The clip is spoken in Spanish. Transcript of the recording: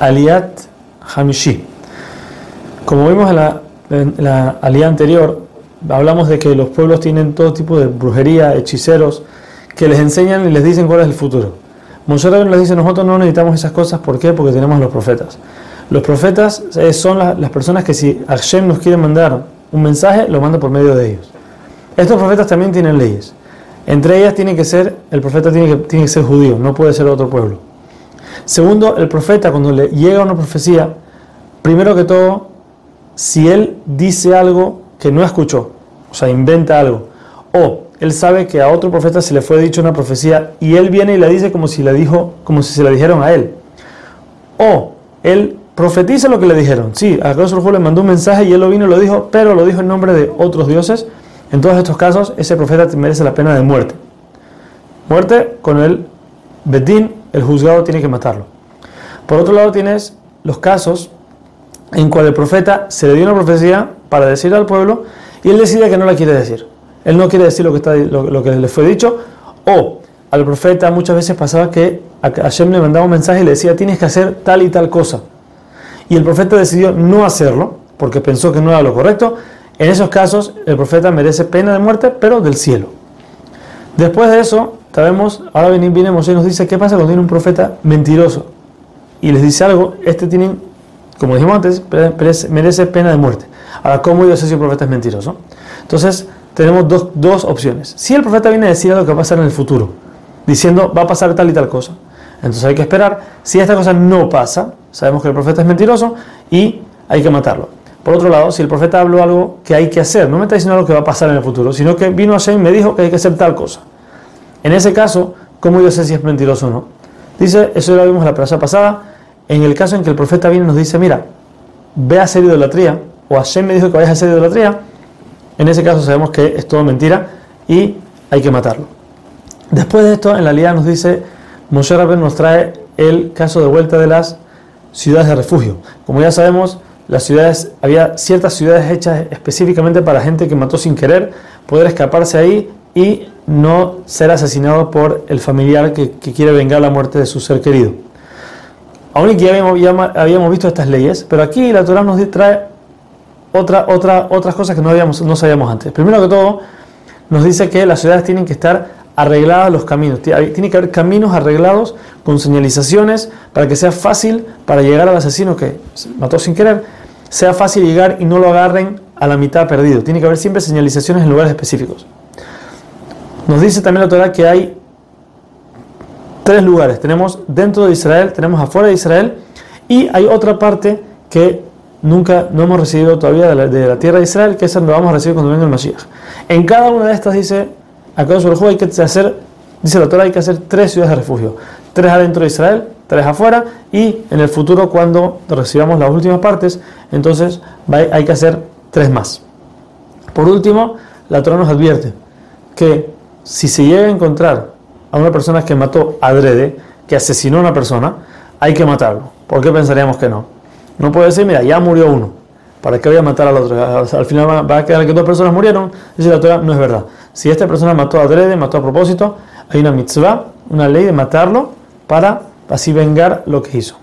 Aliat Hamishi. Como vimos en la, en anterior, hablamos de que los pueblos tienen todo tipo de brujería, hechiceros, que les enseñan y les dicen cuál es el futuro. Moshe les dice, nosotros no necesitamos esas cosas, ¿por qué? Porque tenemos los profetas. Los profetas eh, son las, personas que si Hashem nos quiere mandar un mensaje, lo manda por medio de ellos. Estos profetas también tienen leyes. Entre ellas tiene que ser, el profeta tiene que, tiene que ser judío, no puede ser otro pueblo. Segundo, el profeta cuando le llega una profecía, primero que todo, si él dice algo que no escuchó, o sea, inventa algo, o él sabe que a otro profeta se le fue dicho una profecía y él viene y la dice como si la dijo, como si se la dijeron a él, o él profetiza lo que le dijeron. Sí, a Dios le mandó un mensaje y él lo vino y lo dijo, pero lo dijo en nombre de otros dioses. En todos estos casos, ese profeta merece la pena de muerte. Muerte con el Bedín, el juzgado tiene que matarlo. Por otro lado, tienes los casos en cual el profeta se le dio una profecía para decir al pueblo y él decide que no la quiere decir. Él no quiere decir lo que, está, lo, que le fue dicho, o al profeta muchas veces pasaba que a Hashem le mandaba un mensaje y le decía tienes que hacer tal y tal cosa y el profeta decidió no hacerlo porque pensó que no era lo correcto, en esos casos el profeta merece pena de muerte, pero del cielo. Después de eso, sabemos, ahora viene, Moshe y nos dice, ¿qué pasa cuando tiene un profeta mentiroso? Y les dice algo, este tiene, como dijimos antes, merece pena de muerte. Ahora, ¿cómo yo sé si un profeta es mentiroso? Entonces, tenemos dos, dos opciones. Si el profeta viene a decir algo que va a pasar en el futuro, diciendo, va a pasar tal y tal cosa, entonces hay que esperar. Si esta cosa no pasa, sabemos que el profeta es mentiroso y hay que matarlo. Por otro lado, si el profeta habló algo que hay que hacer, no me está diciendo algo que va a pasar en el futuro, sino que vino a Hashem y me dijo que hay que hacer tal cosa. En ese caso, ¿cómo yo sé si es mentiroso o no? Dice, eso ya lo vimos la clase pasada, en el caso en que el profeta viene y nos dice, mira, ve a hacer idolatría, o Hashem me dijo que vayas a hacer idolatría, en ese caso sabemos que es todo mentira y hay que matarlo. Después de esto, en la lía nos dice, Moshe Rabben nos trae el caso de vuelta de las ciudades de refugio. Como ya sabemos, las ciudades, había ciertas ciudades hechas específicamente para gente que mató sin querer, poder escaparse ahí y no ser asesinado por el familiar que, quiere vengar la muerte de su ser querido. Aún que ya habíamos, visto estas leyes, pero aquí la Torah nos trae otra, otra, otras cosas que no, habíamos, no sabíamos antes. Primero que todo, nos dice que las ciudades tienen que estar arreglados los caminos. Tiene que haber caminos arreglados con señalizaciones para que sea fácil para llegar al asesino que mató sin querer, sea fácil llegar y no lo agarren a la mitad perdido. Tiene que haber siempre señalizaciones en lugares específicos. Nos dice también la Torah que hay tres lugares. Tenemos dentro de Israel, tenemos afuera de Israel y hay otra parte que nunca no hemos recibido todavía de la, tierra de Israel, que es donde vamos a recibir cuando venga el Mashiach. En cada una de estas dice Acá juego hay que hacer, dice la Torah, hay que hacer tres ciudades de refugio. Tres adentro de Israel, tres afuera y en el futuro cuando recibamos las últimas partes, entonces hay que hacer tres más. Por último, la Torah nos advierte que si se llega a encontrar a una persona que mató adrede, que asesinó a una persona, hay que matarlo. ¿Por qué pensaríamos que no? No puede decir, mira, ya murió uno. ¿Para qué voy a matar al otro? Al final va a quedar que dos personas murieron. Dice la Torah, no es verdad. Si esta persona mató a Drede, mató a propósito, hay una mitzvah, una ley de matarlo para así vengar lo que hizo.